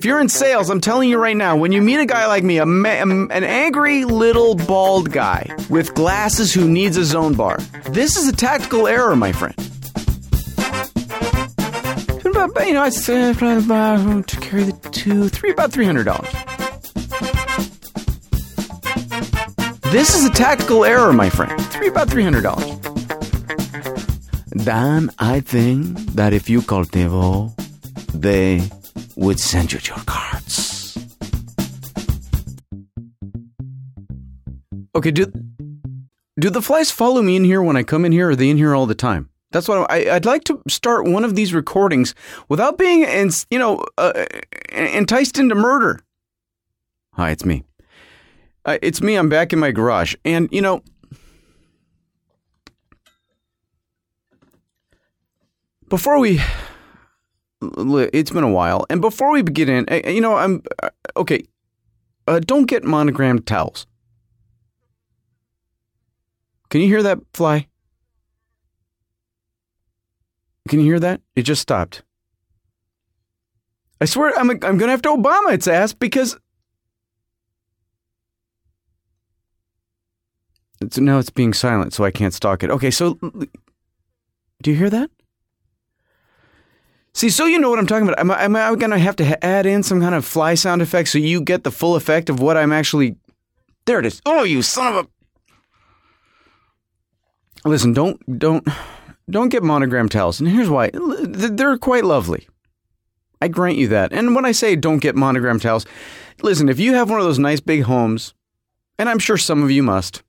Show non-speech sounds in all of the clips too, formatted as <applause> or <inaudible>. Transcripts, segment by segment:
If you're in sales, I'm telling you right now, when you meet a guy like me, a ma- an angry little bald guy with glasses who needs a zone bar, this is a tactical error, my friend. You know, I said uh, about to carry the two, three, about three hundred dollars. This is a tactical error, my friend. Three about three hundred dollars. Dan, I think that if you call TiVo, they would send you your cards. Okay, do do the flies follow me in here when I come in here, or are they in here all the time? That's what I, would like to start one of these recordings without being, in, you know, uh, enticed into murder. Hi, it's me. Uh, it's me. I'm back in my garage, and you know, before we it's been a while. And before we begin, you know, I'm uh, okay. Uh, don't get monogrammed towels. Can you hear that fly? Can you hear that? It just stopped. I swear I'm I'm to have to Obama its ass because it's, now it's being silent, so I can't stalk it. Okay, so do you hear that? See, so you know what I'm talking about. Am I, am I going to have to add in some kind of fly sound effect so you get the full effect of what I'm actually. There it is. Oh, you son of a. Listen, don't don't don't get monogram towels, and here's why. They're quite lovely. I grant you that. And when I say don't get monogram towels, listen, if you have one of those nice big homes, and I'm sure some of you must,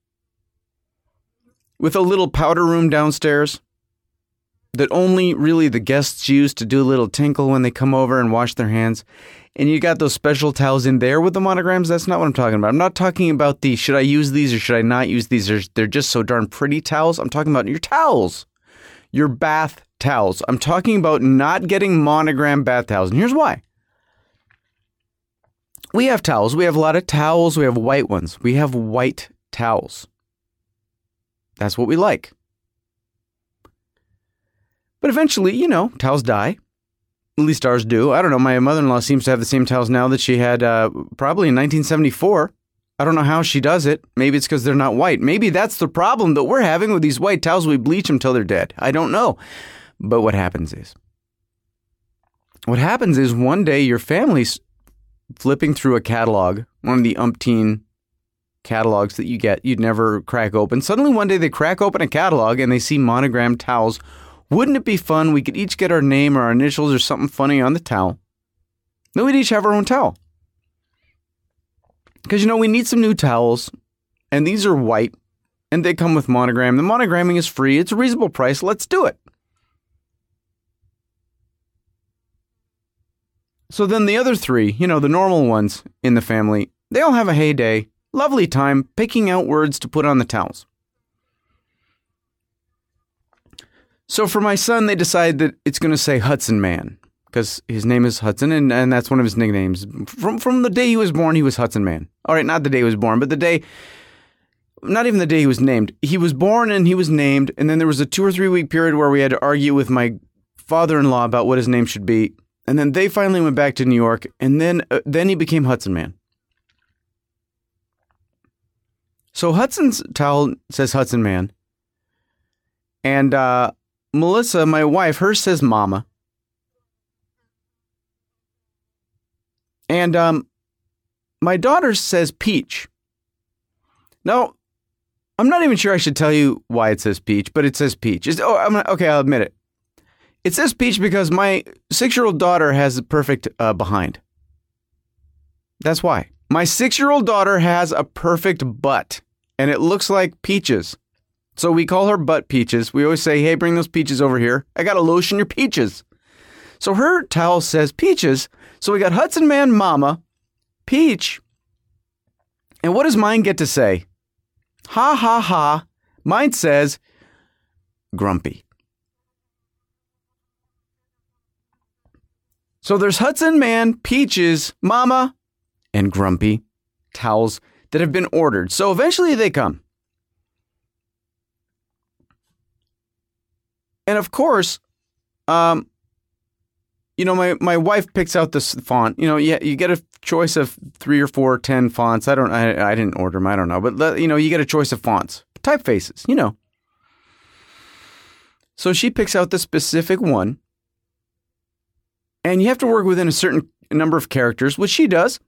with a little powder room downstairs, that only really the guests use to do a little tinkle when they come over and wash their hands. And you got those special towels in there with the monograms. That's not what I'm talking about. I'm not talking about the should I use these or should I not use these. They're, just so darn pretty towels. I'm talking about your towels, your bath towels. I'm talking about not getting monogram bath towels. And here's why. We have towels. We have a lot of towels. We have white ones. We have white towels. That's what we like. But eventually, you know, towels die. At least ours do. I don't know. My mother in law seems to have the same towels now that she had uh, probably in 1974. I don't know how she does it. Maybe it's because they're not white. Maybe that's the problem that we're having with these white towels. We bleach them till they're dead. I don't know. But what happens is, what happens is one day your family's flipping through a catalog, one of the umpteen catalogs that you get, you'd never crack open. Suddenly one day they crack open a catalog and they see monogrammed towels wouldn't it be fun? We could each get our name or our initials or something funny on the towel. Then we'd each have our own towel. Because, you know, we need some new towels, and these are white, and they come with monogram. The monogramming is free, it's a reasonable price. Let's do it. So then the other three, you know, the normal ones in the family, they all have a heyday, lovely time picking out words to put on the towels. So for my son, they decide that it's going to say Hudson Man because his name is Hudson, and, and that's one of his nicknames. From from the day he was born, he was Hudson Man. All right, not the day he was born, but the day, not even the day he was named. He was born and he was named, and then there was a two or three week period where we had to argue with my father in law about what his name should be, and then they finally went back to New York, and then uh, then he became Hudson Man. So Hudson's towel says Hudson Man, and uh, Melissa, my wife, hers says mama. And um, my daughter says peach. Now, I'm not even sure I should tell you why it says peach, but it says peach. It's, oh, I'm okay. I'll admit it. It says peach because my six-year-old daughter has a perfect uh, behind. That's why. My six-year-old daughter has a perfect butt, and it looks like peaches. So we call her butt peaches. We always say, hey, bring those peaches over here. I got to lotion your peaches. So her towel says peaches. So we got Hudson Man Mama, Peach. And what does mine get to say? Ha ha ha. Mine says grumpy. So there's Hudson Man, Peaches, Mama, and Grumpy towels that have been ordered. So eventually they come. And of course, um, you know, my, my wife picks out this font. You know, yeah, you get a choice of three or four, ten fonts. I don't, I, I didn't order them. I don't know, but you know, you get a choice of fonts, typefaces. You know. So she picks out the specific one, and you have to work within a certain number of characters, which she does.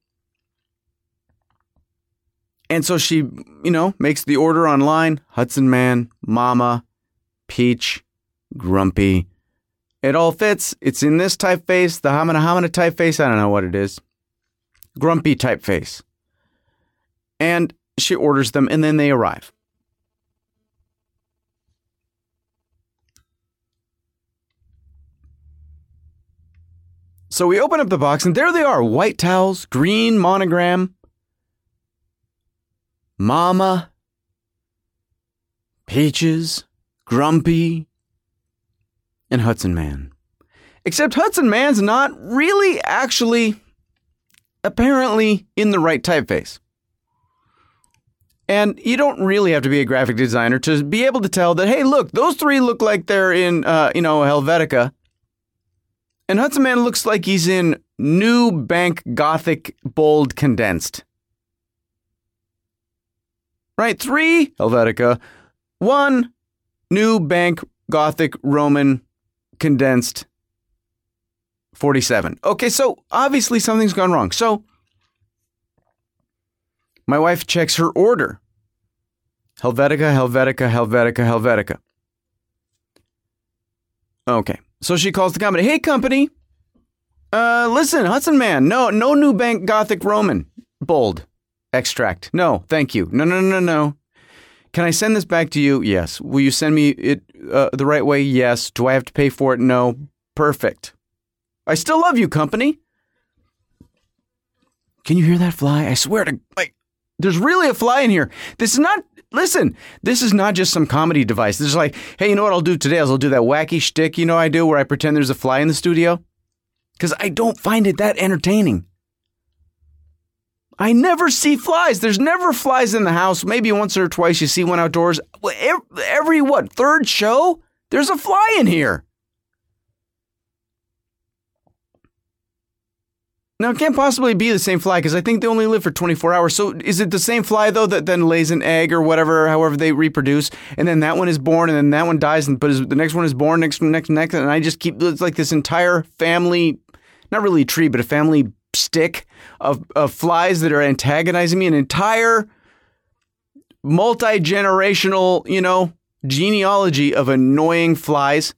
And so she, you know, makes the order online Hudson Man, Mama, Peach, Grumpy. It all fits. It's in this typeface, the Hamana Hamana typeface. I don't know what it is. Grumpy typeface. And she orders them, and then they arrive. So we open up the box, and there they are white towels, green monogram, Mama, Peaches, Grumpy, and Hudson Man. Except Hudson Man's not really actually apparently in the right typeface. And you don't really have to be a graphic designer to be able to tell that, hey, look, those three look like they're in, uh, you know, Helvetica. And Hudson Man looks like he's in New Bank Gothic Bold Condensed right? Three, Helvetica. One, new bank Gothic Roman condensed 47. Okay, so obviously something's gone wrong. So my wife checks her order Helvetica, Helvetica, Helvetica, Helvetica. Okay, so she calls the company. Hey, company. Uh, listen, Hudson Man. No, no new bank Gothic Roman. Bold extract. No, thank you. No, no, no, no. Can I send this back to you? Yes. Will you send me it uh, the right way? Yes. Do I have to pay for it? No. Perfect. I still love you, company. Can you hear that fly? I swear to like there's really a fly in here. This is not listen, this is not just some comedy device. This is like, hey, you know what I'll do today? I'll do that wacky shtick, you know I do, where I pretend there's a fly in the studio. Because I don't find it that entertaining. I never see flies. There's never flies in the house. Maybe once or twice you see one outdoors. Every, what, third show? There's a fly in here. Now, it can't possibly be the same fly because I think they only live for 24 hours. So, is it the same fly, though, that then lays an egg or whatever, however they reproduce? And then that one is born, and then that one dies, and but the next one is born, next, next, next. And I just keep, it's like this entire family, not really a tree, but a family stick of, of flies that are antagonizing me, an entire multi generational, you know, genealogy of annoying flies.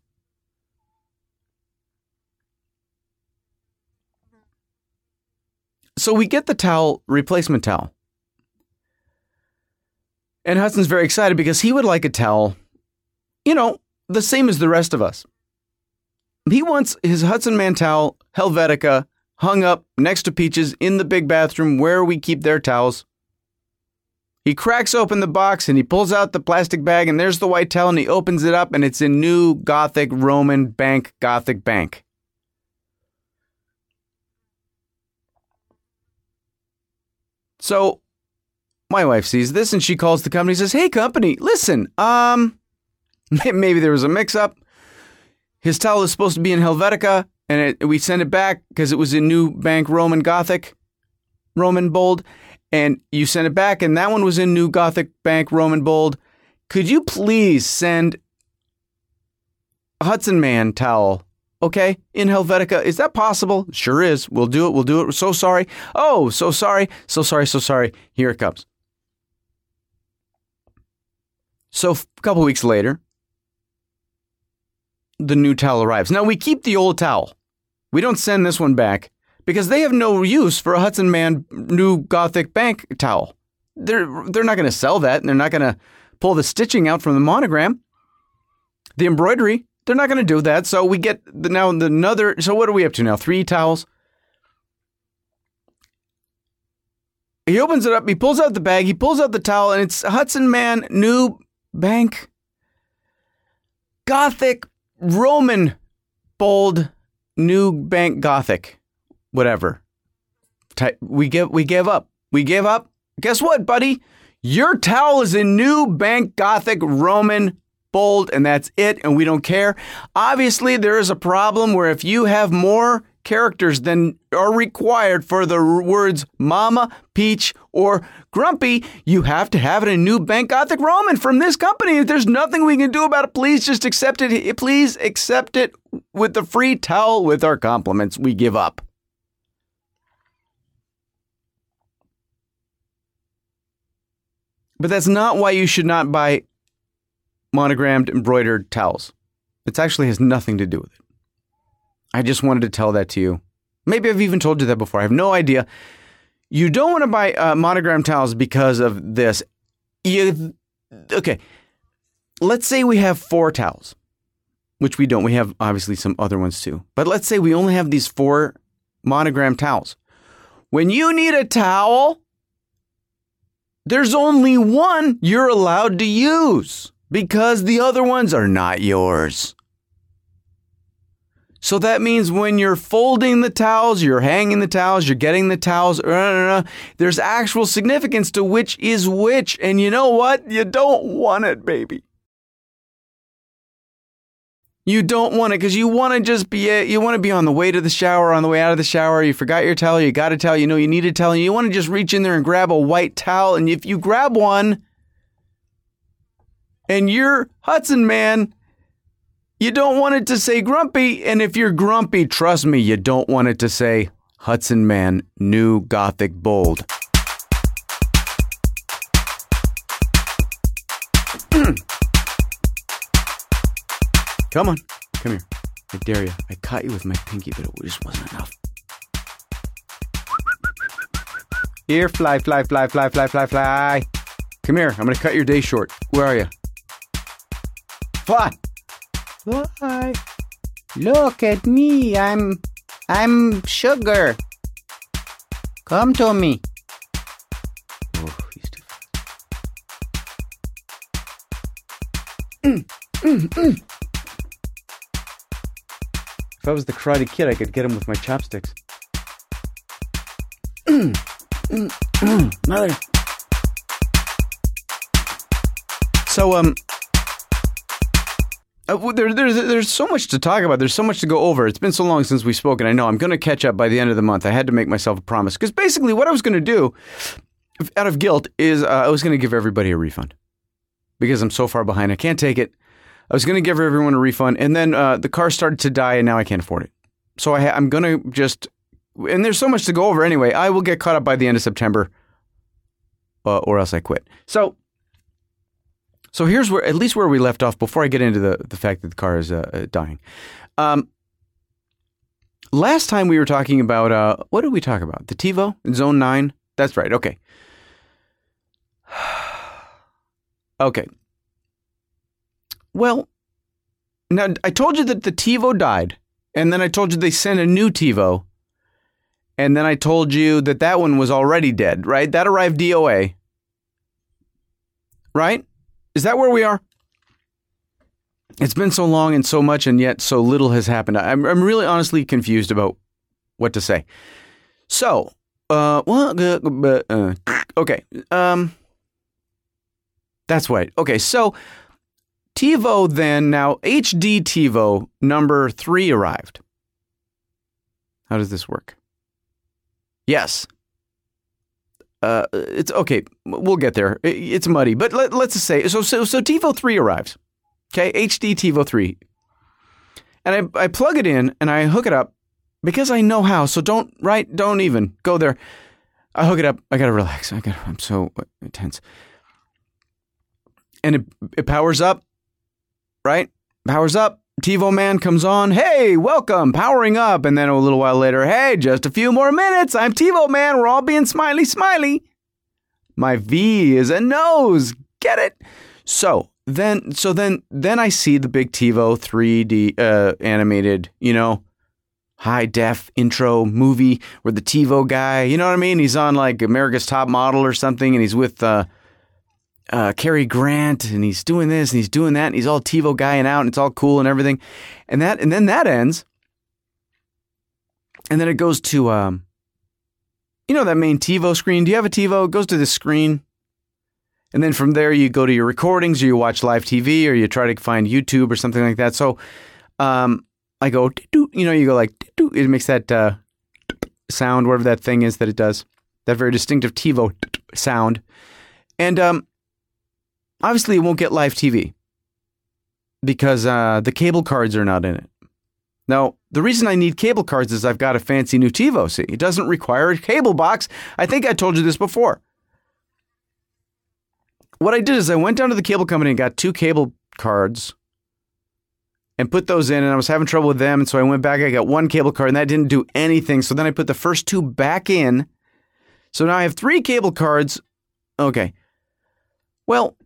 So we get the towel, replacement towel. And Hudson's very excited because he would like a towel, you know, the same as the rest of us. He wants his Hudson Man towel, Helvetica, hung up next to Peaches in the big bathroom where we keep their towels. He cracks open the box and he pulls out the plastic bag, and there's the white towel, and he opens it up, and it's a new Gothic Roman bank, Gothic bank. So my wife sees this and she calls the company says, Hey, company, listen, um, <laughs> maybe there was a mix up. His towel is supposed to be in Helvetica and it, we sent it back because it was in New Bank Roman Gothic, Roman Bold, and you sent it back, and that one was in New Gothic Bank Roman Bold. Could you please send a Hudson Man towel? Okay, in Helvetica, is that possible? Sure is. We'll do it. We'll do it. We're So sorry. Oh, so sorry. So sorry. So sorry. Here it comes. So a couple weeks later, the new towel arrives. Now we keep the old towel. We don't send this one back because they have no use for a Hudson Man new Gothic bank towel. They're they're not going to sell that. And they're not going to pull the stitching out from the monogram, the embroidery. They're not going to do that. So we get the, now the another. So what are we up to now? Three towels. He opens it up. He pulls out the bag. He pulls out the towel, and it's Hudson Man new bank Gothic Roman bold new bank Gothic, whatever. We give we gave up. We give up. Guess what, buddy? Your towel is in new bank Gothic Roman bold, and that's it, and we don't care. Obviously, there is a problem where if you have more characters than are required for the words Mama, Peach, or Grumpy, you have to have it in New Bank Gothic Roman from this company. If there's nothing we can do about it, please just accept it. Please accept it with the free towel with our compliments. We give up. But that's not why you should not buy monogrammed embroidered towels. It actually has nothing to do with it. I just wanted to tell that to you. Maybe I've even told you that before. I have no idea. You don't want to buy uh, monogram towels because of this. You, okay, let's say we have four towels, which we don't. We have obviously some other ones too. But let's say we only have these four monogram towels. When you need a towel, there's only one you're allowed to use because the other ones are not yours. So that means when you're folding the towels, you're hanging the towels, you're getting the towels, uh, uh, uh, there's actual significance to which is which. And you know what? You don't want it, baby. You don't want it because you want to just be it. you want to be on the way to the shower, on the way out of the shower. You forgot your towel, you got a towel, you know you need a towel, and you want to just reach in there and grab a white towel. And if you grab one, and you're Hudson man, you don't want it to say grumpy, and if you're grumpy, trust me, you don't want it to say Hudson Man, New Gothic Bold. <clears throat> come on, come here. I dare you. I caught you with my pinky, but it just wasn't enough. Here, fly, fly, fly, fly, fly, fly, fly. Come here. I'm going to cut your day short. Where are you? Fly. Why? Look at me. I'm I'm sugar. Come to me. Oh, he's too fast. Mm, mm, mm. If I was the Karate Kid, I could get him with my chopsticks. <clears throat> Mother. So, um, uh, there, there's there's so much to talk about. There's so much to go over. It's been so long since we've spoken. I know I'm going to catch up by the end of the month. I had to make myself a promise because basically what I was going to do, out of guilt, is uh, I was going to give everybody a refund because I'm so far behind. I can't take it. I was going to give everyone a refund, and then uh, the car started to die, and now I can't afford it. So I, I'm going to just, and there's so much to go over anyway. I will get caught up by the end of September, uh, or else I quit. So so here's where, at least where we left off before I get into the, the fact that the car is uh, uh, dying. Um, last time we were talking about, uh, what did we talk about? The TiVo in Zone 9? That's right. Okay. <sighs> okay. Well, now I told you that the TiVo died, and then I told you they sent a new TiVo, and then I told you that that one was already dead, right? That arrived DOA, right? Is that where we are? It's been so long and so much, and yet so little has happened. I'm, I'm really honestly confused about what to say. So, uh, well, uh, okay, um, that's right. Okay, so TiVo then now HD TiVo number three arrived. How does this work? Yes, uh, it's okay. We'll get there. It's muddy, but let, us just say so. So so TiVo three arrives. Okay, HD TiVo three, and I I plug it in and I hook it up because I know how. So don't right. Don't even go there. I hook it up. I gotta relax. I got. I'm so tense. And it it powers up. Right, powers up. TiVo man comes on. Hey, welcome, powering up. And then a little while later, hey, just a few more minutes. I'm TiVo man. We're all being smiley, smiley. My V is a nose. Get it? So then, so then, then I see the big TiVo 3D uh, animated, you know, high def intro movie where the TiVo guy, you know what I mean? He's on like America's Top Model or something, and he's with. Uh, uh, Cary Grant, and he's doing this and he's doing that, and he's all TiVo guying out, and it's all cool and everything, and that, and then that ends, and then it goes to, um, you know, that main TiVo screen. Do you have a TiVo? It goes to this screen, And then from there, you go to your recordings or you watch live TV or you try to find YouTube or something like that. So um, I go, you know, you go like, it makes that uh, sound, whatever that thing is that it does, that very distinctive TiVo sound. And um, obviously, it won't get live TV because uh, the cable cards are not in it. Now, the reason I need cable cards is I've got a fancy new TiVo. See, it doesn't require a cable box. I think I told you this before. What I did is I went down to the cable company and got two cable cards and put those in, and I was having trouble with them. And so I went back, I got one cable card, and that didn't do anything. So then I put the first two back in. So now I have three cable cards. Okay. Well,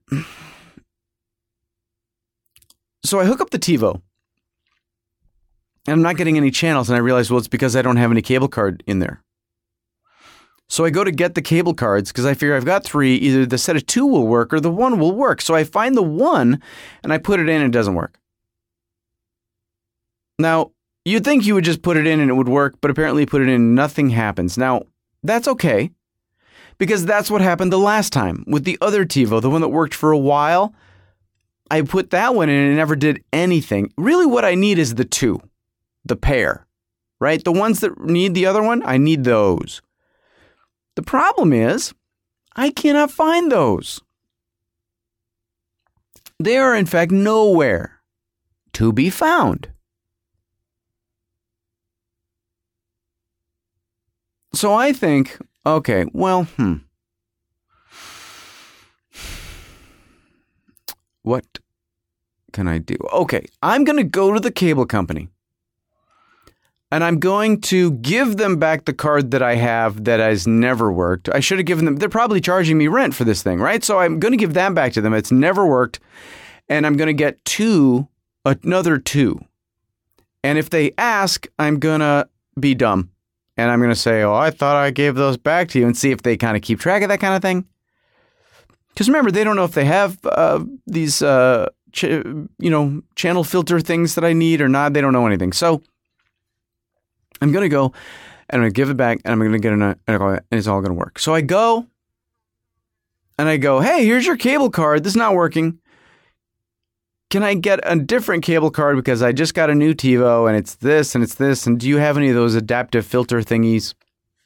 so I hook up the TiVo and I'm not getting any channels. And I realize, well, it's because I don't have any cable card in there. So I go to get the cable cards because I figure I've got three. Either the set of two will work or the one will work. So I find the one and I put it in and it doesn't work. Now, you'd think you would just put it in and it would work, but apparently you put it in, and nothing happens. Now, that's okay because that's what happened the last time with the other TiVo, the one that worked for a while. I put that one in and it never did anything. Really, what I need is the two the pair, right? The ones that need the other one, I need those. The problem is, I cannot find those. They are, in fact, nowhere to be found. So I think, okay, well, hmm. What can I do? Okay, I'm going to go to the cable company and I'm going to give them back the card that I have that has never worked. I should have given them, they're probably charging me rent for this thing, right? So I'm going to give that back to them. It's never worked. And I'm going to get two, another two. And if they ask, I'm going to be dumb. And I'm going to say, oh, I thought I gave those back to you and see if they kind of keep track of that kind of thing. Because remember, they don't know if they have uh, these, uh, ch- you know, channel filter things that I need or not. They don't know anything. So, I'm going to go and I'm going to give it back and I'm going to get an, and it's all going to work. So I go and I go, hey, here's your cable card. This is not working. Can I get a different cable card because I just got a new TiVo and it's this and it's this? And do you have any of those adaptive filter thingies?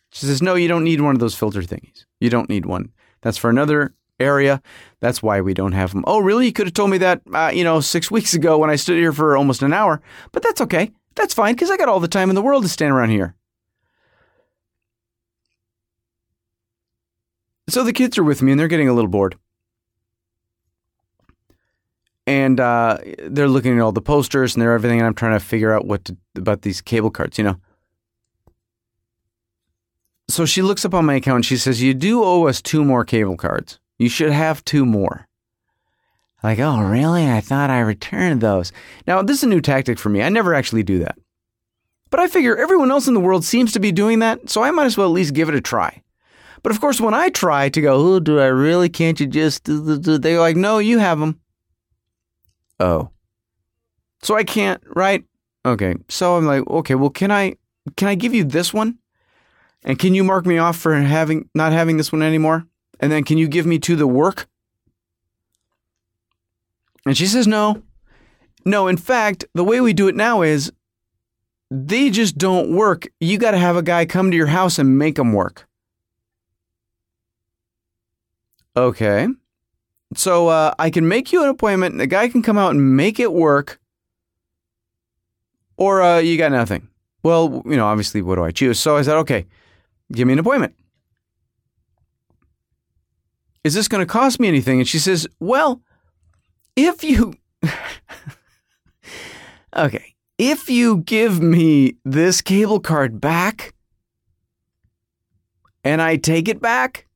She says, no, you don't need one of those filter thingies. You don't need one. That's for another area. That's why we don't have them. Oh, really? You could have told me that, uh, you know, six weeks ago when I stood here for almost an hour, but that's okay. That's fine because I got all the time in the world to stand around here. So the kids are with me and they're getting a little bored. And uh, they're looking at all the posters and they're everything, and I'm trying to figure out what to, about these cable cards, you know. So she looks up on my account and she says, You do owe us two more cable cards. You should have two more. Like, oh, really? I thought I returned those. Now, this is a new tactic for me. I never actually do that. But I figure everyone else in the world seems to be doing that, so I might as well at least give it a try. But of course, when I try to go, oh, do I really? Can't you just? They're like, no, you have them. Oh. So I can't, right? Okay. So I'm like, okay, well, can I, can I give you this one? And can you mark me off for having, not having this one anymore? And then can you give me to the work? And she says, no. No, in fact, the way we do it now is they just don't work. You got to have a guy come to your house and make them work. Okay. So uh, I can make you an appointment, the guy can come out and make it work, or uh, you got nothing. Well, you know, obviously, what do I choose? So I said, okay, give me an appointment. Is this going to cost me anything? And she says, well, if you <laughs> okay, if you give me this cable card back and I take it back,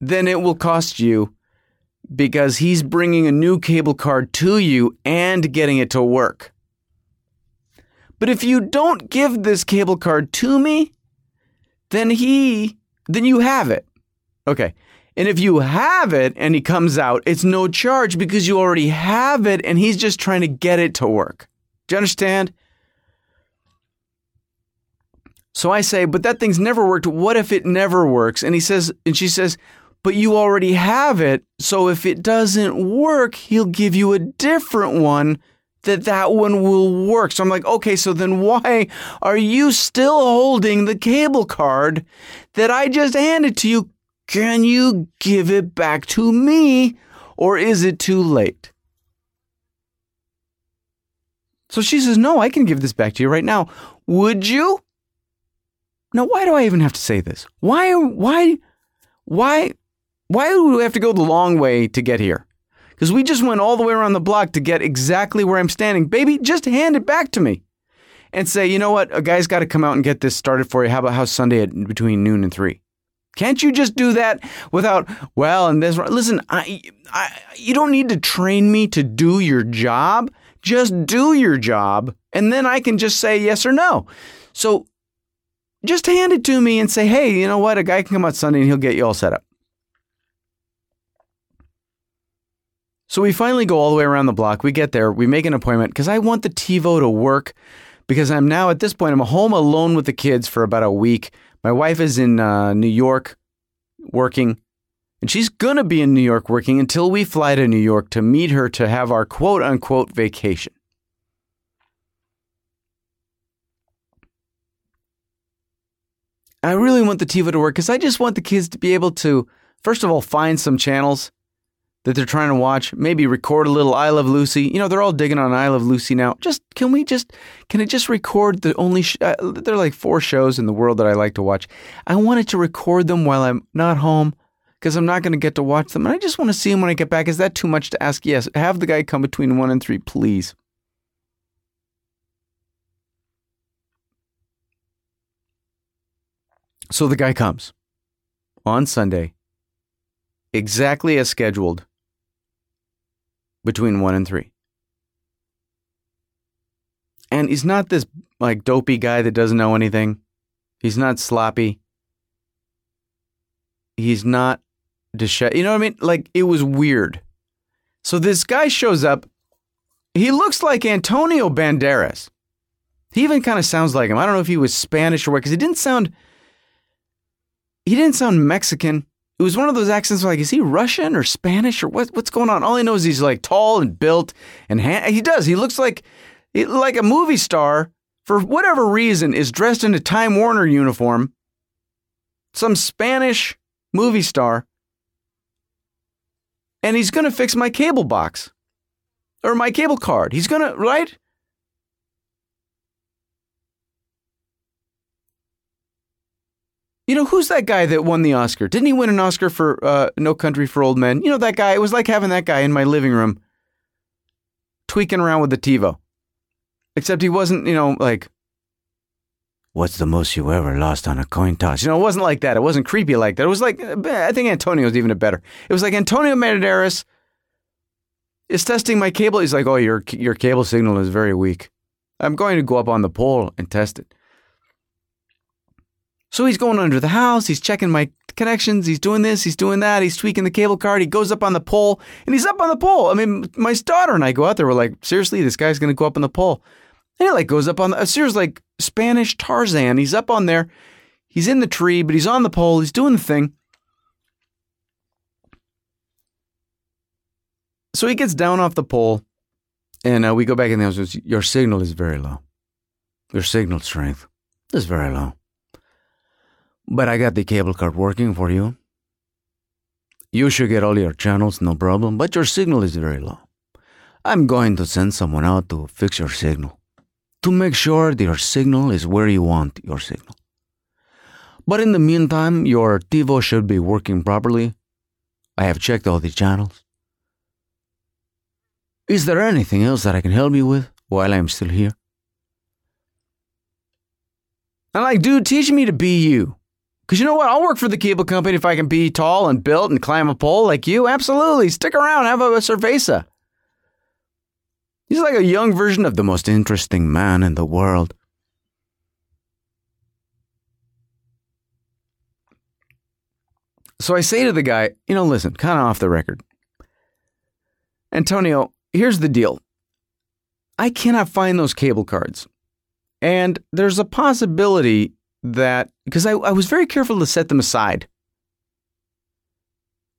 then it will cost you because he's bringing a new cable card to you and getting it to work. But if you don't give this cable card to me, then he, then you have it. Okay. And if you have it and he comes out, it's no charge because you already have it and he's just trying to get it to work. Do you understand? So I say, but that thing's never worked. What if it never works? And he says, and she says, but you already have it. So if it doesn't work, he'll give you a different one that that one will work. So I'm like, okay, so then why are you still holding the cable card that I just handed to you? Can you give it back to me or is it too late? So she says, no, I can give this back to you right now. Would you? Now, why do I even have to say this? Why, why, why, why do we have to go the long way to get here? Because we just went all the way around the block to get exactly where I'm standing. Baby, just hand it back to me and say, you know what? A guy's got to come out and get this started for you. How about how Sunday at between noon and three? Can't you just do that without, well, and this, listen, I, I, you don't need to train me to do your job. Just do your job, and then I can just say yes or no. So just hand it to me and say, hey, you know what? A guy can come out Sunday and he'll get you all set up. So we finally go all the way around the block. We get there, we make an appointment because I want the TiVo to work because I'm now at this point, I'm home alone with the kids for about a week. My wife is in uh, New York working, and she's going to be in New York working until we fly to New York to meet her to have our quote unquote vacation. I really want the TiVo to work because I just want the kids to be able to, first of all, find some channels that they're trying to watch. Maybe record a little I Love Lucy. You know, they're all digging on I Love Lucy now. Just can we just can it just record the only sh- uh, there are like four shows in the world that I like to watch. I wanted to record them while I'm not home because I'm not going to get to watch them, and I just want to see them when I get back. Is that too much to ask? Yes, have the guy come between one and three, please. So the guy comes on Sunday, exactly as scheduled, between one and three. And he's not this like dopey guy that doesn't know anything. He's not sloppy. He's not disheveled. You know what I mean? Like it was weird. So this guy shows up. He looks like Antonio Banderas. He even kind of sounds like him. I don't know if he was Spanish or what, because he didn't sound he didn't sound Mexican. It was one of those accents like, is he Russian or Spanish or what, what's going on? All I know is he's like tall and built and he does. He looks like like a movie star for whatever reason is dressed in a Time Warner uniform. Some Spanish movie star. And he's going to fix my cable box or my cable card. He's going to, right? You know, who's that guy that won the Oscar? Didn't he win an Oscar for uh, No Country for Old Men? You know, that guy. It was like having that guy in my living room tweaking around with the TiVo. Except he wasn't, you know, like, what's the most you ever lost on a coin toss? You know, it wasn't like that. It wasn't creepy like that. It was like, I think Antonio was even a better. It was like Antonio Banderas is testing my cable. He's like, oh, your, your cable signal is very weak. I'm going to go up on the pole and test it. So he's going under the house, he's checking my connections, he's doing this, he's doing that, he's tweaking the cable card, he goes up on the pole, and he's up on the pole. I mean, my daughter and I go out there, we're like, seriously, this guy's gonna go up on the pole. And he like goes up on the, seriously, like Spanish Tarzan. He's up on there, he's in the tree, but he's on the pole, he's doing the thing. So he gets down off the pole, and uh, we go back in the house. Your signal is very low. Your signal strength is very low. But I got the cable card working for you. You should get all your channels, no problem, but your signal is very low. I'm going to send someone out to fix your signal, to make sure that your signal is where you want your signal. But in the meantime, your TiVo should be working properly. I have checked all the channels. Is there anything else that I can help you with while I'm still here? I'm like, dude, teach me to be you. Because you know what? I'll work for the cable company if I can be tall and built and climb a pole like you. Absolutely. Stick around, have a, a cerveza. He's like a young version of the most interesting man in the world. So I say to the guy, you know, listen, kind of off the record. Antonio, here's the deal. I cannot find those cable cards. And there's a possibility that because I, I was very careful to set them aside.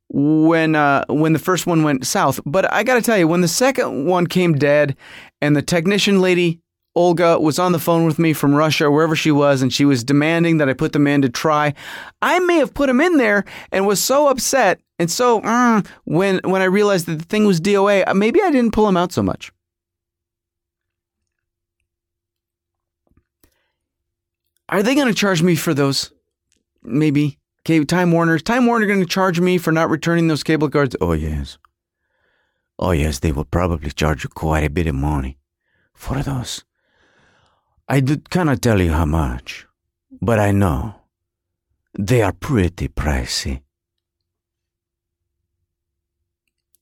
when uh, when the first one went south. But I got to tell you, when the second one came dead, and the technician lady Olga was on the phone with me from Russia, wherever she was, and she was demanding that I put them in to try. I may have put them in there and was so upset and so mm, when when I realized that the thing was DOA, uh, maybe I didn't pull them out so much. Are they going to charge me for those? Maybe. Okay, Time Warner. Time Warner going to charge me for not returning those cable cards? Oh yes. Oh yes, they will probably charge you quite a bit of money for those. I cannot tell you how much, but I know they are pretty pricey.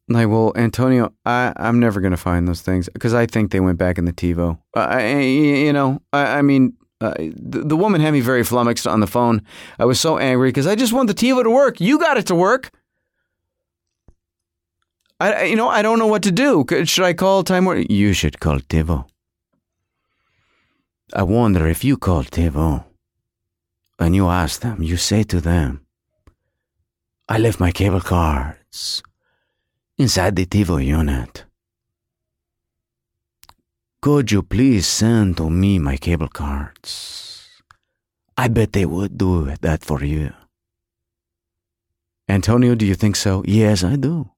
Like, well, Antonio, I, I'm never going to find those things because I think they went back in the TiVo. I, you know, I, I mean, uh, the, the woman had me very flummoxed on the phone. I was so angry because I just want the TiVo to work. You got it to work. I, you know, I don't know what to do. Should I call Time Warner? You should call TiVo. I wonder if you call TiVo and you ask them, you say to them, I left my cable cards inside the TiVo unit. Could you please send to me my cable cards? I bet they would do that for you. Antonio, do you think so? Yes, I do.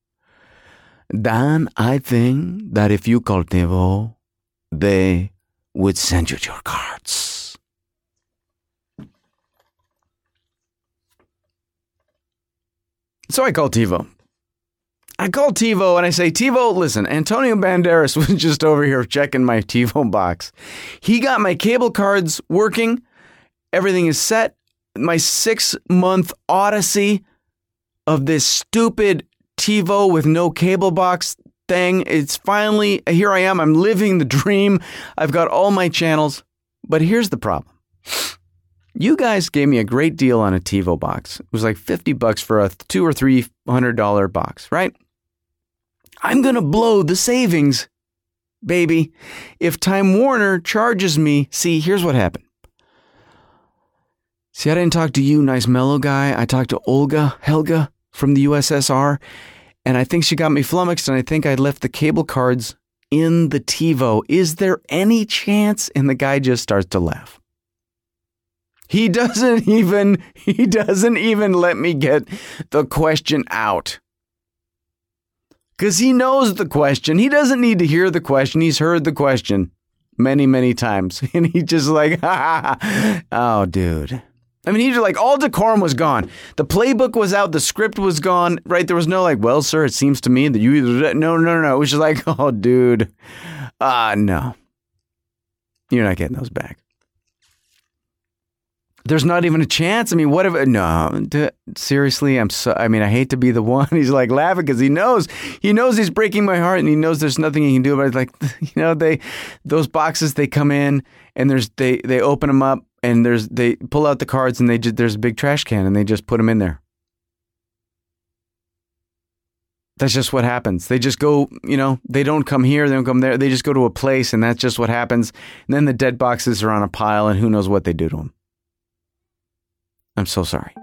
Dan, I think that if you call TiVo, they would send you your cards. So I call TiVo. I call TiVo and I say, TiVo, listen, Antonio Banderas <laughs> was just over here checking my TiVo box. He got my cable cards working. Everything is set. My six month odyssey of this stupid TiVo with no cable box thing. It's finally, here I am. I'm living the dream. I've got all my channels. But here's the problem. You guys gave me a great deal on a TiVo box. It was like 50 bucks for a two or three hundred dollar box, right? I'm going to blow the savings, baby. If Time Warner charges me, see, here's what happened. See, I didn't talk to you, nice mellow guy. I talked to Olga, Helga from the USSR, and I think she got me flummoxed, and I think I left the cable cards in the TiVo. Is there any chance? And the guy just starts to laugh. He <laughs> doesn't even he doesn't even let me get the question out. Cuz he knows the question. He doesn't need to hear the question. He's heard the question many, many times. <laughs> And he just like, <laughs> oh, dude. I mean, he's like all decorum was gone. The playbook was out. The script was gone. Right? There was no like, well, sir, it seems to me that you no, no, no, no. It was just like, <laughs> oh, dude, ah, uh, no, you're not getting those back. There's not even a chance. I mean, what if no? D- seriously, I'm so. I mean, I hate to be the <laughs> one. He's like laughing because he knows he knows he's breaking my heart, and he knows there's nothing he can do about it. Like <laughs> you know, they those boxes they come in and there's they they open them up and there's they pull out the cards and they just there's a big trash can and they just put them in there. That's just what happens. They just go, you know, they don't come here, they don't come there. They just go to a place and that's just what happens. And then the dead boxes are on a pile and who knows what they do to them. I'm so sorry.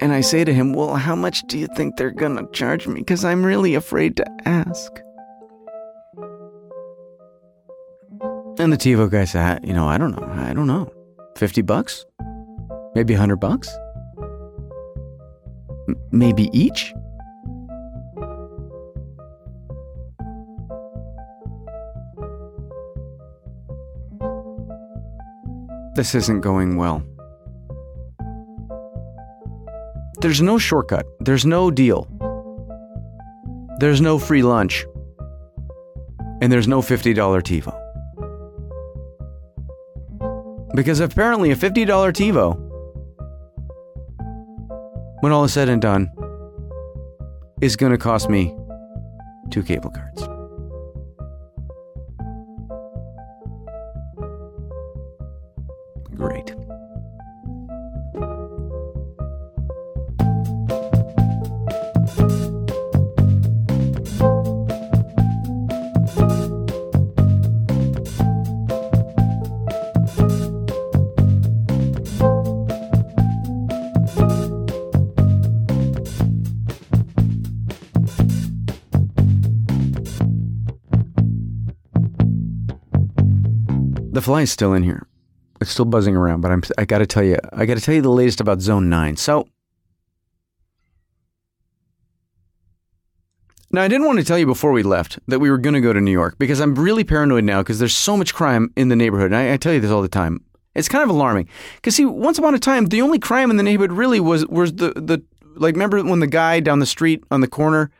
And I say to him, Well, how much do you think they're gonna charge me? Because I'm really afraid to ask. And the TiVo guy said, You know, I don't know. I don't know. 50 bucks? Maybe 100 bucks? M- maybe each? This isn't going well. There's no shortcut. There's no deal. There's no free lunch. And there's no $50 TiVo. Because apparently a $50 TiVo, when all is said and done, is going to cost me two cable cards. Fly is still in here. It's still buzzing around, but I'm I got to tell you, I got to tell you the latest about Zone 9. So Now, I didn't want to tell you before we left that we were going to go to New York because I'm really paranoid now because there's so much crime in the neighborhood. And I, I tell you this all the time. It's kind of alarming because see, once upon a time, the only crime in the neighborhood really was was the the like. Remember when the guy down the street on the corner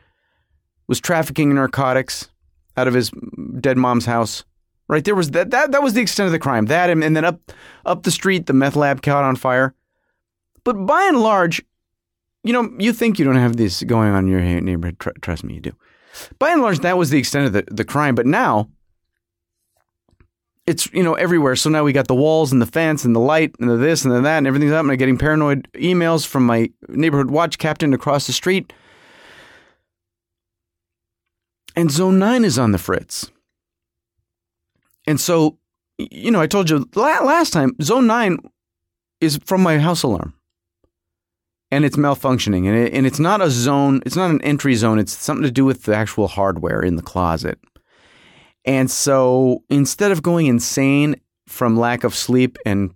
was trafficking narcotics out of his dead mom's house? Right there was that that that was the extent of the crime. That and, and then up up the street, the meth lab caught on fire. But by and large, you know, you think you don't have this going on in your neighborhood. Tr- trust me, you do. By and large, that was the extent of the, the crime. But now, it's you know everywhere. So now we got the walls and the fence and the light and the this and the that and everything's up. And I'm getting paranoid emails from my neighborhood watch captain across the street. And Zone Nine is on the fritz. And so, you know, I told you last time, Zone Nine is from my house alarm. And it's malfunctioning. And, it, and it's not a zone it's not an entry zone. It's something to do with the actual hardware in the closet. And so instead of going insane from lack of sleep and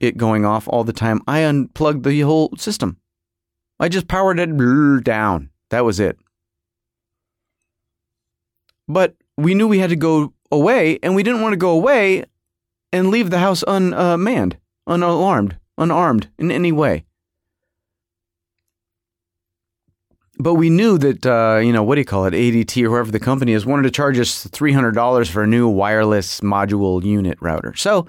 it going off all the time i unplugged the whole system. I just powered it down. That was it. But we knew we had to go away and we didn't want to go away and leave the house unmanned unalarmed unarmed in any way but we knew that uh, you know what do you call it ADT or whoever the company is wanted to charge us three hundred dollars for a new wireless module unit router. So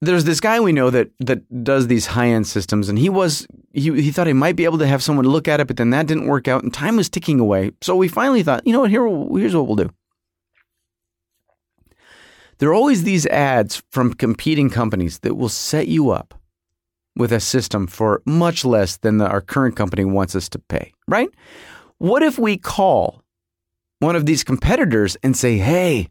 there's this guy we know that that does these high end systems, and he was he he thought he might be able to have someone look at it, but then that didn't work out, and time was ticking away. So we finally thought, you know what? Here here's what we'll do. There are always these ads from competing companies that will set you up with a system for much less than the, our current company wants us to pay, right? What if we call one of these competitors and say, hey,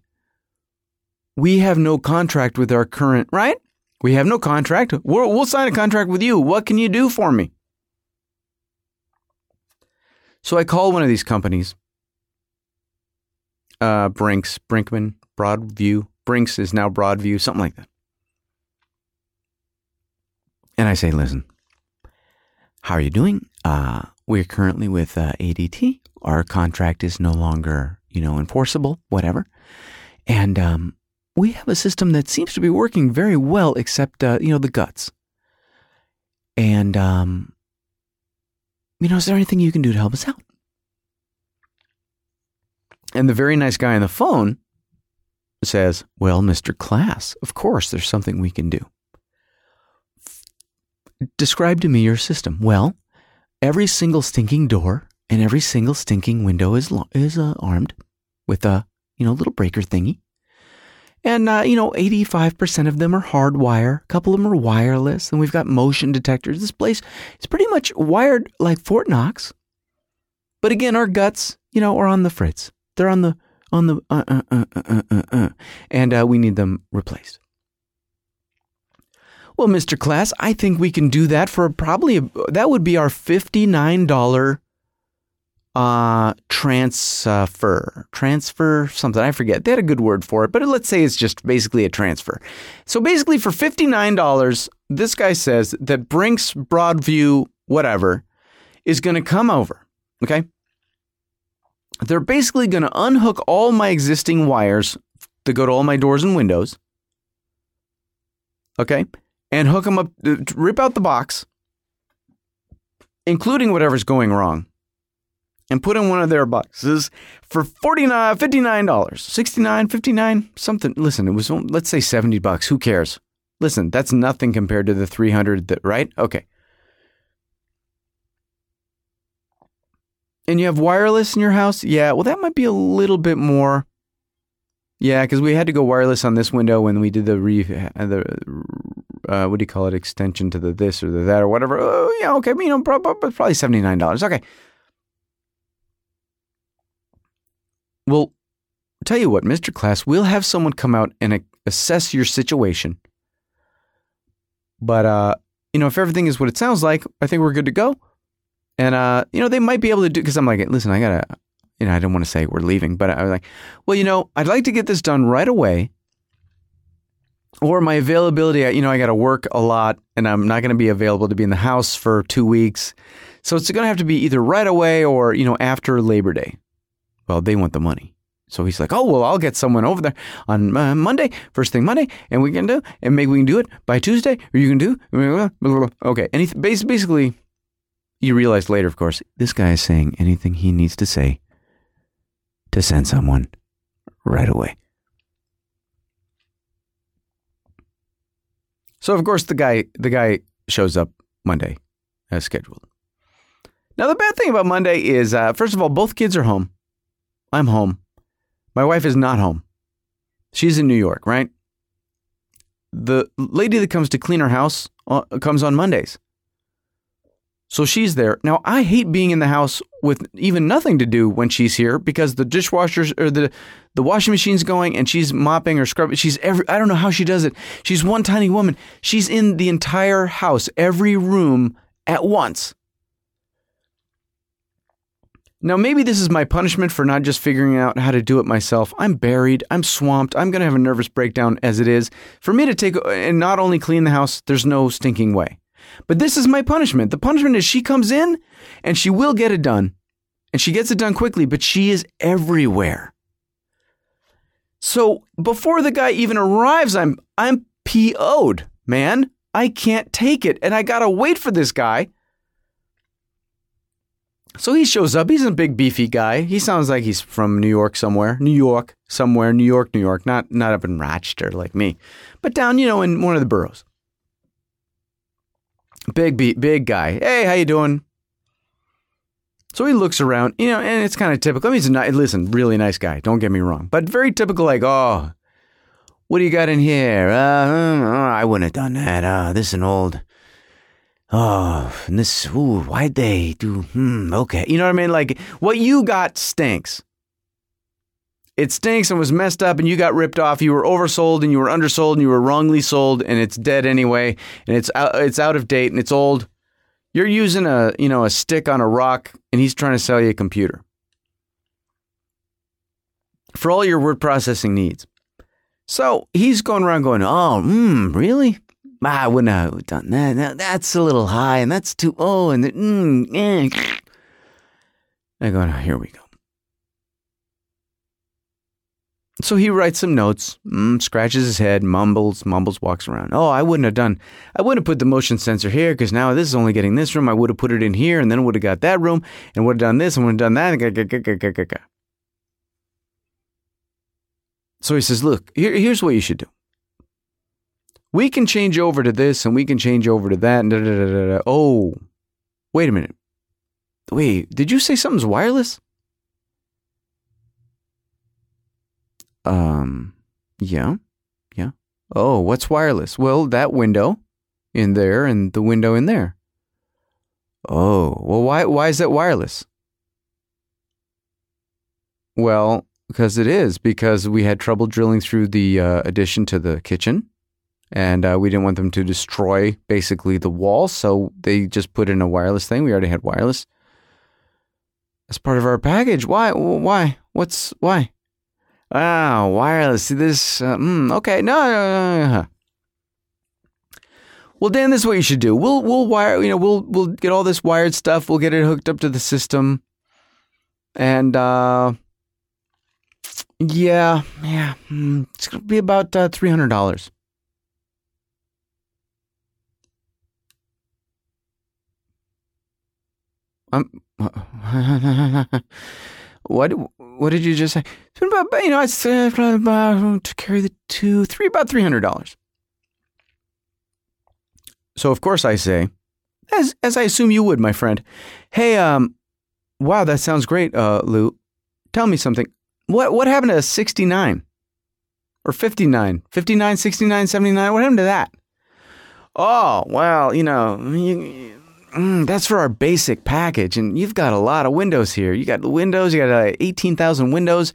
we have no contract with our current, right? We have no contract. we will sign a contract with you. What can you do for me? So I call one of these companies, uh, Brinks, Brinkman, Broadview. Brinks is now Broadview, something like that. And I say, listen, how are you doing? Uh, we're currently with uh, ADT. Our contract is no longer, you know, enforceable, whatever. And um, we have a system that seems to be working very well, except, uh, you know, the guts. And, um, you know, is there anything you can do to help us out? And the very nice guy on the phone says, Well, Mr. Klass, of course, there's something we can do. Describe to me your system. Well, every single stinking door and every single stinking window is is uh, armed with a you know little breaker thingy, and uh, you know eighty five percent of them are hardwire. A couple of them are wireless, and we've got motion detectors. This place is pretty much wired like Fort Knox, but again, our guts you know are on the fritz. They're on the on the uh uh uh uh uh, uh and uh, we need them replaced. Well, Mr. Klass, I think we can do that for probably a, that would be our $59 uh transfer transfer something i forget they had a good word for it but let's say it's just basically a transfer so basically for $59 this guy says that brinks broadview whatever is going to come over okay they're basically going to unhook all my existing wires that go to all my doors and windows okay and hook them up, uh, rip out the box, including whatever's going wrong, and put in one of their boxes for $49, $59, $69, 59 something. Listen, it was, let's say 70 bucks. Who cares? Listen, that's nothing compared to the 300 that, right? Okay. And you have wireless in your house? Yeah, well, that might be a little bit more. Yeah, because we had to go wireless on this window when we did the re the uh, what do you call it extension to the this or the that or whatever. Oh, yeah, okay, you know, probably, seventy nine dollars. Okay. Well, tell you what, Mister Klass, we'll have someone come out and assess your situation. But uh, you know, if everything is what it sounds like, I think we're good to go. And uh, you know, they might be able to do because I'm like, listen, I gotta you know, I don't want to say we're leaving, but I was like, well, you know, I'd like to get this done right away. or my availability, you know, I got to work a lot and I'm not going to be available to be in the house for two weeks. So it's going to have to be either right away or, you know, after Labor Day. Well, they want the money. So he's like, oh, well, I'll get someone over there on uh, Monday, first thing Monday, and we can do, and maybe we can do it by Tuesday, or you can do, okay. And he, bas- basically, you realize later, of course, this guy is saying anything he needs to say to send someone right away. So of course the guy the guy shows up Monday as scheduled. Now the bad thing about Monday is uh, first of all both kids are home. I'm home. My wife is not home. She's in New York, right? The lady that comes to clean our house uh, comes on Mondays. So she's there. Now I hate being in the house with even nothing to do when she's here because the dishwasher's or the the washing machine's going and she's mopping or scrubbing. She's every I don't know how she does it. She's one tiny woman. She's in the entire house, every room at once. Now, maybe this is my punishment for not just figuring out how to do it myself. I'm buried. I'm swamped. I'm going to have a nervous breakdown as it is. For me to take and not only clean the house, there's no stinking way. But this is my punishment. The punishment is she comes in and she will get it done. And she gets it done quickly, but she is everywhere. So before the guy even arrives, I'm I'm PO'd, man. I can't take it. And I gotta wait for this guy. So he shows up. He's a big beefy guy. He sounds like he's from New York somewhere. New York, somewhere, New York, New York. Not not up in Rochester like me. But down, you know, in one of the boroughs. Big big guy. Hey, how you doing? So he looks around, you know, and it's kind of typical. I mean, he's a nice, listen, really nice guy. Don't get me wrong, but very typical. Like, oh, what do you got in here? Uh, uh, I wouldn't have done that. Uh, this is an old. Oh, and this. Ooh, why'd they do? Hmm. Okay, you know what I mean. Like, what you got stinks. It stinks and was messed up, and you got ripped off. You were oversold, and you were undersold, and you were wrongly sold, and it's dead anyway, and it's out, it's out of date, and it's old. You're using a you know a stick on a rock, and he's trying to sell you a computer for all your word processing needs. So he's going around going, "Oh, mm, really? Ah, I wouldn't have done that. that. That's a little high, and that's too oh, and the, mm, eh. I go, oh, here we go. So he writes some notes, mm, scratches his head, mumbles, mumbles, walks around. Oh, I wouldn't have done, I wouldn't have put the motion sensor here because now this is only getting this room. I would have put it in here and then would have got that room and would have done this and would have done that. So he says, look, here, here's what you should do. We can change over to this and we can change over to that. And da, da, da, da, da. Oh, wait a minute. Wait, did you say something's wireless? Um, yeah, yeah. Oh, what's wireless? Well, that window in there and the window in there. Oh, well, why, why is that wireless? Well, because it is, because we had trouble drilling through the uh, addition to the kitchen and uh, we didn't want them to destroy basically the wall. So they just put in a wireless thing. We already had wireless as part of our package. Why? Why? What's why? Ah, wireless. See this? Uh, mm, okay, no, no, no, no. Well, Dan, this is what you should do. We'll we'll wire. You know, we'll we'll get all this wired stuff. We'll get it hooked up to the system, and uh, yeah, yeah, mm, it's gonna be about uh, three hundred dollars. Um, <laughs> what what did you just say? It's been about you know it's uh, about to carry the two three about three hundred dollars. So of course I say, as as I assume you would, my friend. Hey, um, wow, that sounds great, uh, Lou. Tell me something. What what happened to sixty nine? Or 59, 59, 69, 79? What happened to that? Oh, well, you know, you, Mm, that's for our basic package. And you've got a lot of windows here. You got the windows, you got uh, 18,000 windows.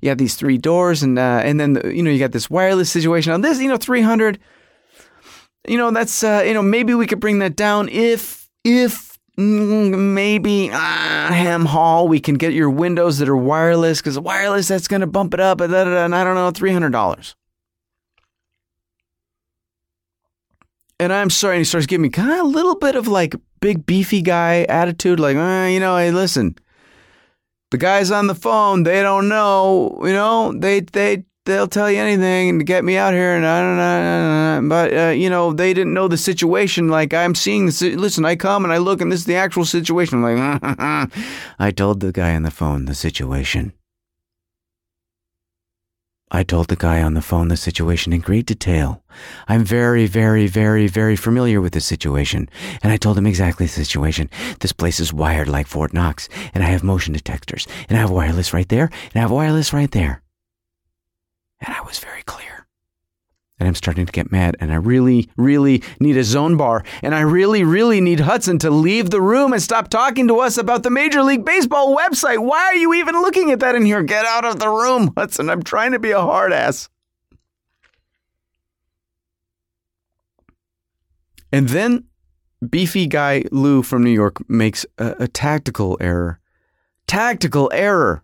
You have these three doors and, uh, and then, the, you know, you got this wireless situation on this, you know, 300. You know, that's, uh, you know, maybe we could bring that down if, if mm, maybe, uh, Ham Hall, we can get your windows that are wireless because wireless, that's going to bump it up. And I don't know, $300. and I'm sorry. And he starts giving me kind of a little bit of like big beefy guy attitude, like, uh, you know, hey, listen, the guys on the phone, they don't know, you know, they they they'll tell you anything to get me out here, and I don't know, but uh, you know, they didn't know the situation. Like I'm seeing this. Listen, I come and I look, and this is the actual situation. I'm like, <laughs> I told the guy on the phone the situation. I told the guy on the phone the situation in great detail. I'm very, very, very, very familiar with the situation. And I told him exactly the situation. This place is wired like Fort Knox, and I have motion detectors, and I have wireless right there, and I have wireless right there. And I was very clear and I'm starting to get mad. And I really, really need a zone bar. And I really, really need Hudson to leave the room and stop talking to us about the Major League Baseball website. Why are you even looking at that in here? Get out of the room, Hudson. I'm trying to be a hard ass. And then beefy guy Lou from New York makes a, a tactical error. Tactical error.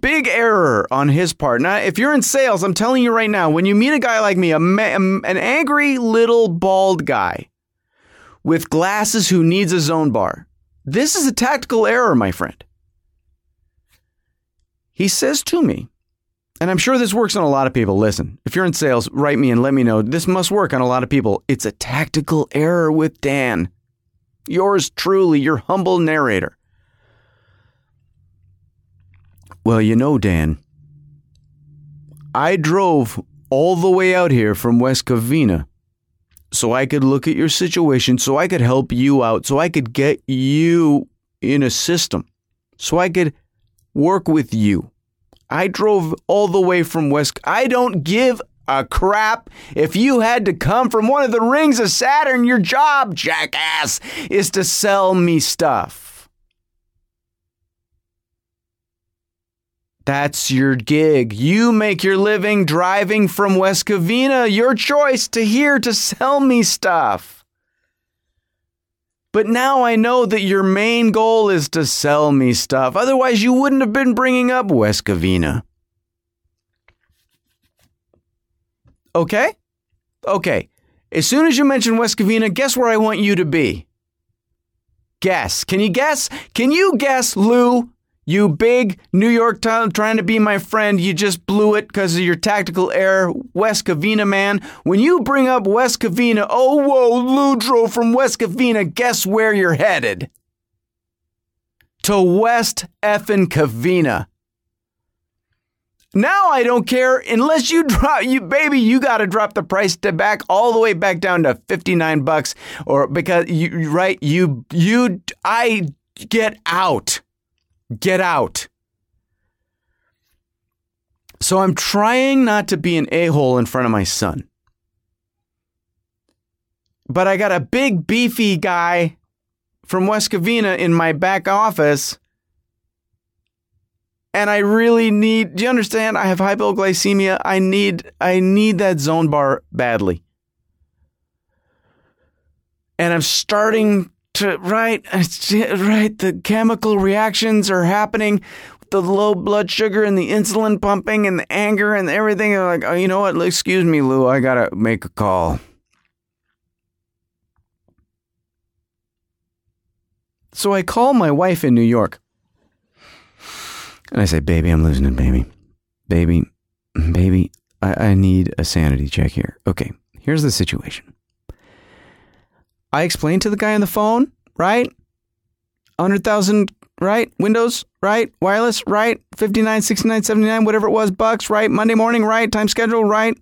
Big error on his part. Now, if you're in sales, I'm telling you right now, when you meet a guy like me, a an angry little bald guy with glasses who needs a zone bar, this is a tactical error, my friend. He says to me, and I'm sure this works on a lot of people. Listen, if you're in sales, write me and let me know. This must work on a lot of people. It's a tactical error with Dan. Yours truly, your humble narrator. Well, you know, Dan, I drove all the way out here from West Covina so I could look at your situation, so I could help you out, so I could get you in a system, so I could work with you. I drove all the way from West. I don't give a crap if you had to come from one of the rings of Saturn. Your job, jackass, is to sell me stuff. That's your gig. You make your living driving from West Covina. Your choice to here to sell me stuff. But now I know that your main goal is to sell me stuff. Otherwise, you wouldn't have been bringing up West Covina. Okay? Okay. As soon as you mention West Covina, guess where I want you to be? Guess. Can you guess? Can you guess, Lou? You big New York town trying to be my friend, you just blew it because of your tactical error, West Covina man. When you bring up West Covina, oh whoa, Ludro from West Covina, guess where you're headed? To West effin' Covina. Now I don't care unless you drop you baby you got to drop the price to back all the way back down to 59 bucks or because you right you you I get out. Get out. So I'm trying not to be an a hole in front of my son. But I got a big, beefy guy from West Covina in my back office. And I really need, do you understand? I have hypoglycemia. I need, I need that zone bar badly. And I'm starting to right uh, right the chemical reactions are happening the low blood sugar and the insulin pumping and the anger and everything. Are like oh, you know what? Excuse me lou. I gotta make a call. So i call my wife in new york. And i say baby i'm losing it baby. Baby baby I, I need a sanity check here. Okay here's the situation I explained to the guy on the phone, right? 100,000, right? Windows, right? Wireless, right? 59, 69, 79, whatever it was, bucks, right? Monday morning, right? Time schedule, right?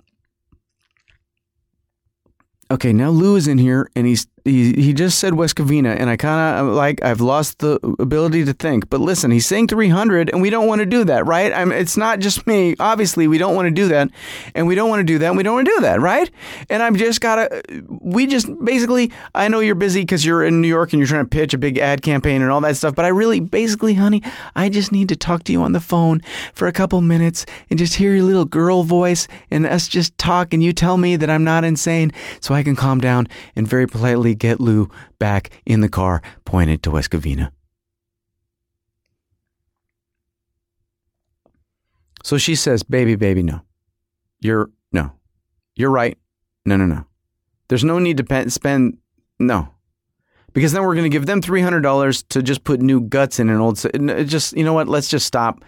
Okay, now Lou is in here and he's he, he just said West Covina, and I kind of like I've lost the ability to think. But listen, he's saying 300, and we don't want to do that, right? I mean, it's not just me. Obviously, we don't want to do that, and we don't want to do that, and we don't want to do that, right? And I'm just gotta. We just basically. I know you're busy because you're in New York and you're trying to pitch a big ad campaign and all that stuff. But I really, basically, honey, I just need to talk to you on the phone for a couple minutes and just hear your little girl voice and us just talk, and you tell me that I'm not insane, so I can calm down and very politely get Lou back in the car, pointed to West Covina. So she says, Baby, baby, no. You're, no. You're right. No, no, no. There's no need to pe- spend, no. Because then we're going to give them $300 to just put new guts in an old, just, you know what? Let's just stop.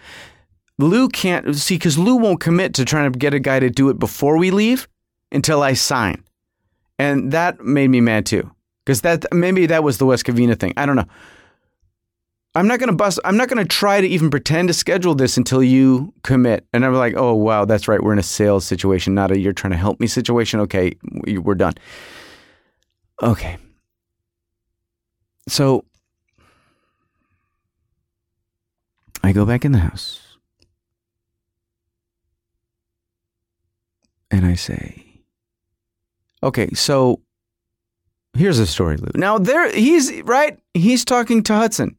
Lou can't, see, because Lou won't commit to trying to get a guy to do it before we leave until I sign. And that made me mad too. Because that, maybe that was the West Covina thing. I don't know. I'm not going to bust. I'm not going to try to even pretend to schedule this until you commit. And I'm like, oh wow, that's right. We're in a sales situation, not a you're trying to help me situation. Okay, we- we're done. Okay. So I go back in the house and I say, okay, so here's the story, Lou. Now there, he's right. He's talking to Hudson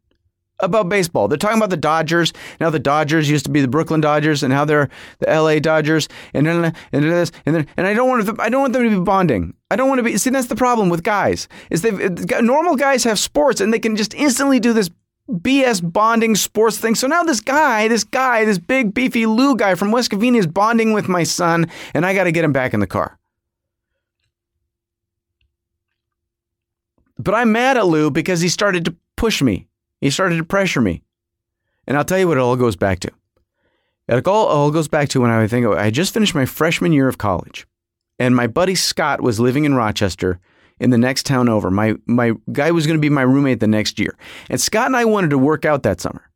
about baseball. They're talking about the Dodgers. Now the Dodgers used to be the Brooklyn Dodgers, and now they're the LA Dodgers, and then and then this, and then and I don't want them, I don't want them to be bonding. I don't want to be. See, that's the problem with guys. Is they uh, normal guys have sports, and they can just instantly do this. BS bonding sports thing. So now this guy, this guy, this big beefy Lou guy from West Covina is bonding with my son, and I got to get him back in the car. But I'm mad at Lou because he started to push me. He started to pressure me. And I'll tell you what it all goes back to. It all, goes back to when I think I just finished my freshman year of college. And my buddy Scott was living in Rochester in the next town over. My my guy was going to be my roommate the next year. And Scott and I wanted to work out that summer.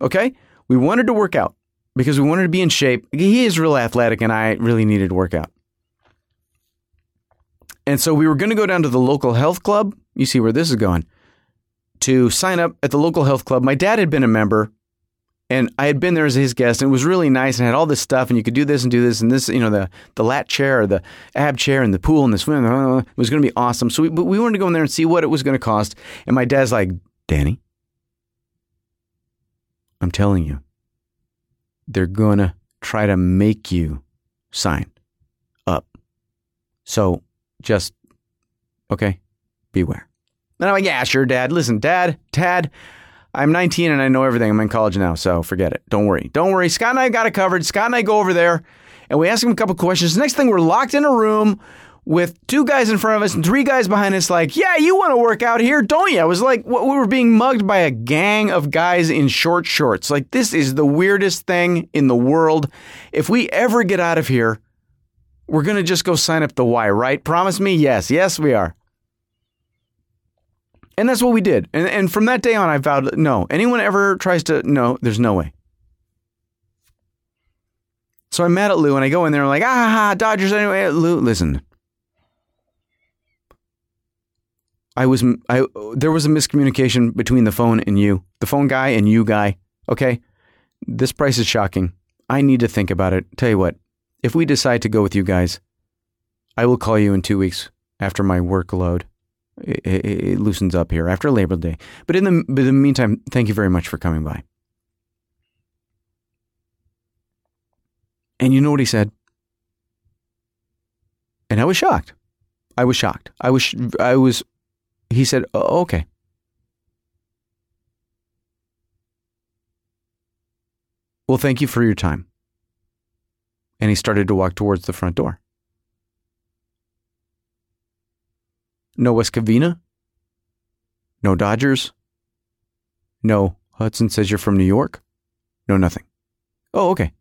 Okay? We wanted to work out because we wanted to be in shape. He is real athletic and I really needed to work out. And so we were going to go down to the local health club. You see where this is going. To sign up at the local health club. My dad had been a member and I had been there as his guest and it was really nice and had all this stuff and you could do this and do this and this, you know, the, the lat chair or the ab chair and the pool and the swim. It was going to be awesome. So we, but we wanted to go in there and see what it was going to cost. And my dad's like, Danny, I'm telling you, they're going to try to make you sign up. So just, okay, beware. And I'm like, yeah, sure, dad. Listen, dad, Tad, I'm 19 and I know everything. I'm in college now, so forget it. Don't worry. Don't worry. Scott and I got it covered. Scott and I go over there and we ask him a couple questions. Next thing, we're locked in a room with two guys in front of us and three guys behind us, like, yeah, you want to work out here, don't you? It was like we were being mugged by a gang of guys in short shorts. Like, this is the weirdest thing in the world. If we ever get out of here, we're going to just go sign up the Y, right? Promise me? Yes. Yes, we are. And that's what we did. And, and from that day on, I vowed no. Anyone ever tries to, no, there's no way. So I'm mad at Lou and I go in there and I'm like, ah, Dodgers anyway. Lou, listen. I was, I, there was a miscommunication between the phone and you, the phone guy and you guy. Okay. This price is shocking. I need to think about it. Tell you what, if we decide to go with you guys, I will call you in two weeks after my workload it, it, loosens up here after Labor Day. But in the, in the meantime, thank you very much for coming by. And you know what he said? And I was shocked. I was shocked. I was, I was, he said, oh, okay. Well, thank you for your time. And he started to walk towards the front door. No West Covina. No Dodgers. No Hudson says you're from New York. No nothing. Oh, okay.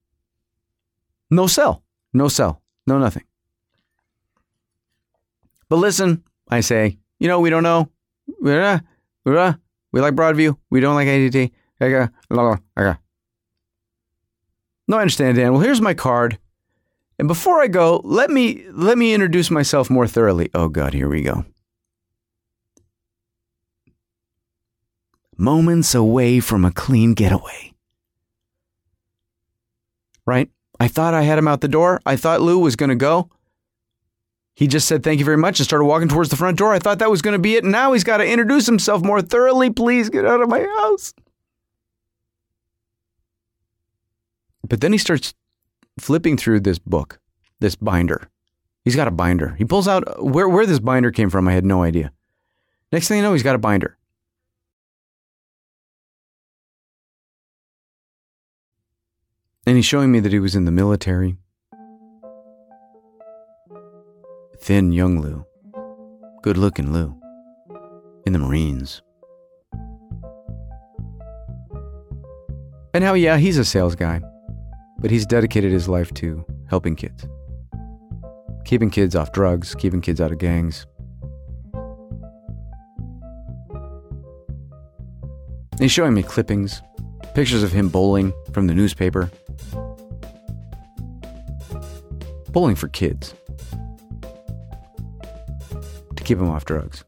No cell. No cell. No nothing. But listen, I say, you know, we don't know. Uh, uh, we like Broadview. We don't like ADT. Uh, no, I understand, Dan. Well, here's my card. And before I go, let me let me introduce myself more thoroughly. Oh God, here we go. Moments away from a clean getaway. Right? I thought I had him out the door. I thought Lou was going to go. He just said thank you very much and started walking towards the front door. I thought that was going to be it. And now he's got to introduce himself more thoroughly. Please get out of my house. But then he starts flipping through this book, this binder. He's got a binder. He pulls out uh, where, where this binder came from. I had no idea. Next thing you know, he's got a binder. And he's showing me that he was in the military. Thin young Lou. Good looking Lou. In the Marines. And how, yeah, he's a sales guy, but he's dedicated his life to helping kids, keeping kids off drugs, keeping kids out of gangs. He's showing me clippings, pictures of him bowling from the newspaper. Bowling for kids to keep them off drugs.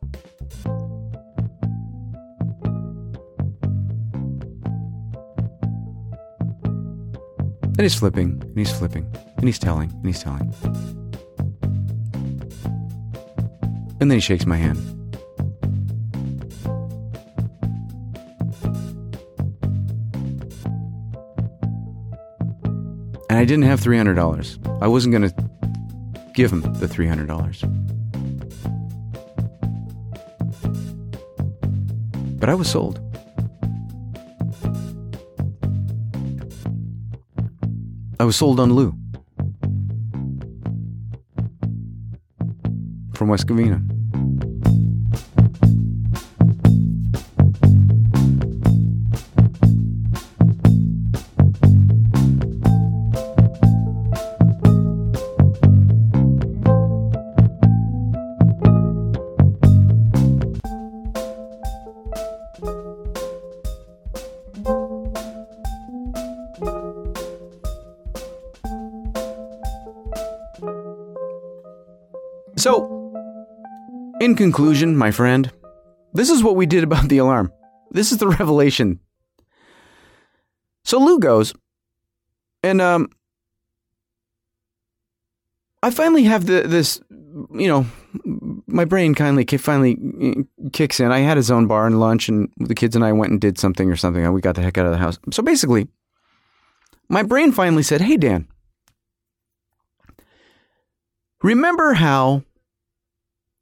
And he's flipping, and he's flipping, and he's telling, and he's telling. And then he shakes my hand. And I didn't have $300. I wasn't going to give him the $300. But I was sold. I was sold on Lou. From West Covina. Conclusion, my friend, this is what we did about the alarm. This is the <laughs> revelation. So Lou goes, and um, I finally have the this, you know, my brain kindly ki- finally uh, kicks in. I had his own bar and lunch, and the kids and I went and did something or something, we got the heck out of the house. So basically, my brain finally said, "Hey, Dan." Remember how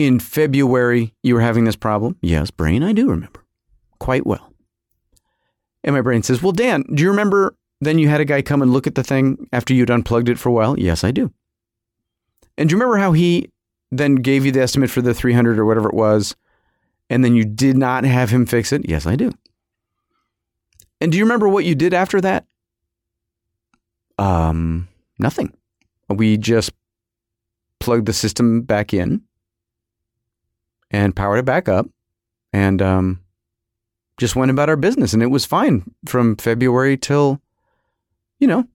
in February you were having this problem? Yes, brain, I do remember quite well. And my brain says, Well, Dan, do you remember then you had a guy come and look at the thing after you'd unplugged it for a while? Yes, I do. And do you remember how he then gave you the estimate for the 300 or whatever it was, and then you did not have him fix it? Yes, I do. And do you remember what you did after that? Um, nothing. We just plugged the system back in and powered it back up and um, just went about our business. And it was fine from February till, you know,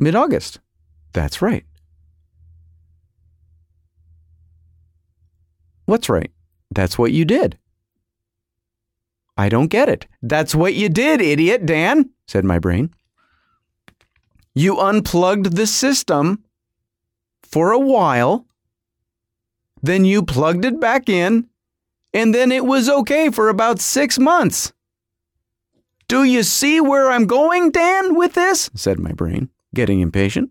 mid August. That's right. What's right? That's what you did. I don't get it. That's what you did, idiot, Dan, said my brain. You unplugged the system for a while, then you plugged it back in, and then it was okay for about six months. Do you see where I'm going, Dan, with this? said my brain, getting impatient.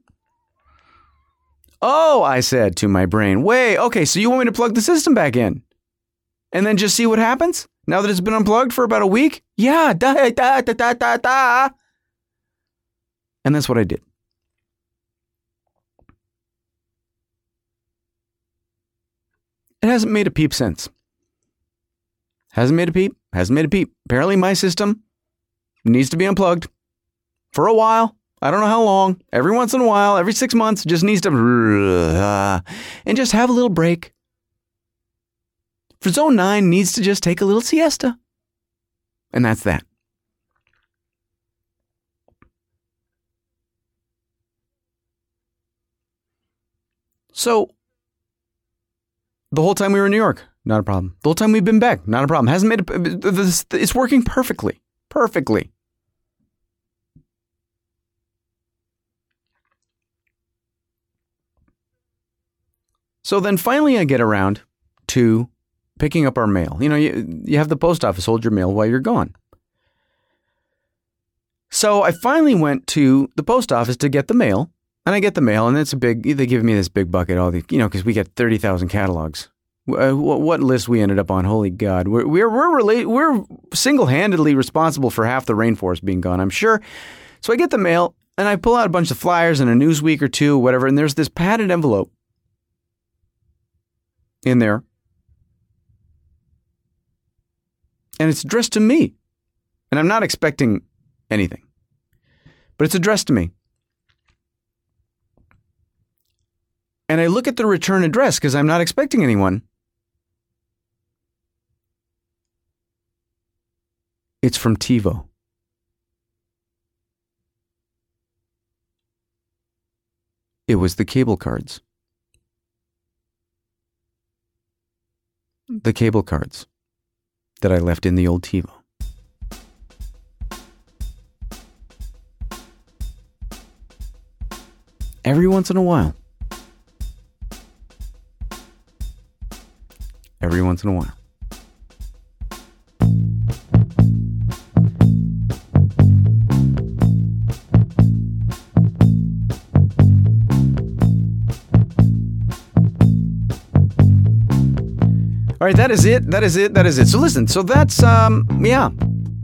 Oh, I said to my brain, wait, okay, so you want me to plug the system back in? And then just see what happens? Now that it's been unplugged for about a week? Yeah, da da da da da da. And that's what I did. It hasn't made a peep since. Hasn't made a peep. Hasn't made a peep. Apparently, my system needs to be unplugged for a while. I don't know how long. Every once in a while, every six months, just needs to uh, and just have a little break. For zone nine needs to just take a little siesta. And that's that. So, the whole time we were in New York, not a problem. The whole time we've been back, not a problem. Hasn't made a, it's working perfectly, perfectly. So then finally, I get around to picking up our mail. You know, you, you have the post office hold your mail while you're gone. So I finally went to the post office to get the mail, and I get the mail, and it's a big. They give me this big bucket, all the you know, because we get thirty thousand catalogs. Uh, what, what, list we ended up on? Holy God, we're we're we're, we're single handedly responsible for half the rainforest being gone. I'm sure. So I get the mail, and I pull out a bunch of flyers and a Newsweek or two, whatever, and there's this padded envelope in there. And it's addressed to me. And I'm not expecting anything, but it's addressed to me. And I look at the return address because I'm not expecting anyone. It's from TiVo. It was the cable cards. The cable cards that I left in the old TiVo. Every once in a while. Every once in a while. All right, that is it. That is it. That is it. So listen. So that's um yeah.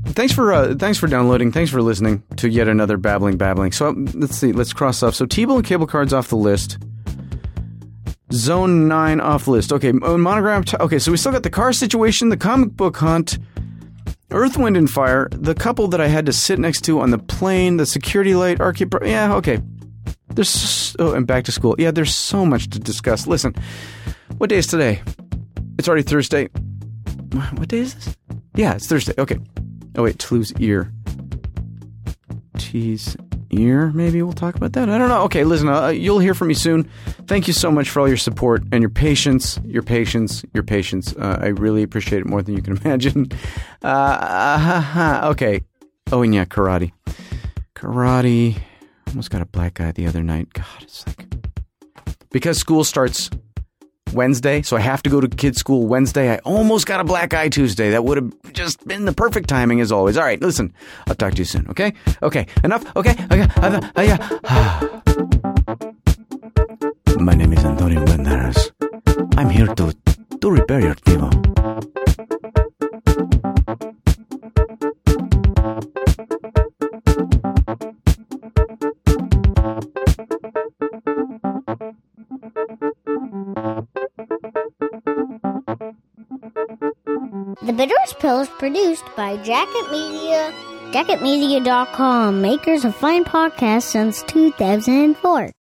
Thanks for uh, thanks for downloading. Thanks for listening to yet another babbling babbling. So um, let's see. Let's cross off. So TiVo cable cards off the list. Zone nine off list. Okay, uh, monogram. T- okay, so we still got the car situation, the comic book hunt, Earth, Wind, and Fire, the couple that I had to sit next to on the plane, the security light, arcade. Yeah, okay. There's so, oh, and back to school. Yeah, there's so much to discuss. Listen, what day is today? It's already Thursday. What day is this? Yeah, it's Thursday. Okay. Oh wait, Toulouse ear. T's ear. Maybe we'll talk about that. I don't know. Okay, listen. Uh, you'll hear from me soon. Thank you so much for all your support and your patience. Your patience. Your patience. Uh, I really appreciate it more than you can <laughs> imagine. Uh, uh, <laughs> okay. Oh, and yeah, karate. Karate. Almost got a black eye the other night. God, it's like because school starts Wednesday, so I have to go to kids' school Wednesday. I almost got a black eye Tuesday. That would have just been the perfect timing as always. All right, listen, I'll talk to you soon, okay? Okay, enough? Okay, okay, uh, uh, yeah. <sighs> My name is Antonio Banderas. I'm here to, to repair your TiVo. The Bitterest Pill is produced by Jacket Media, jacketmedia.com, makers of fine podcasts since 2004.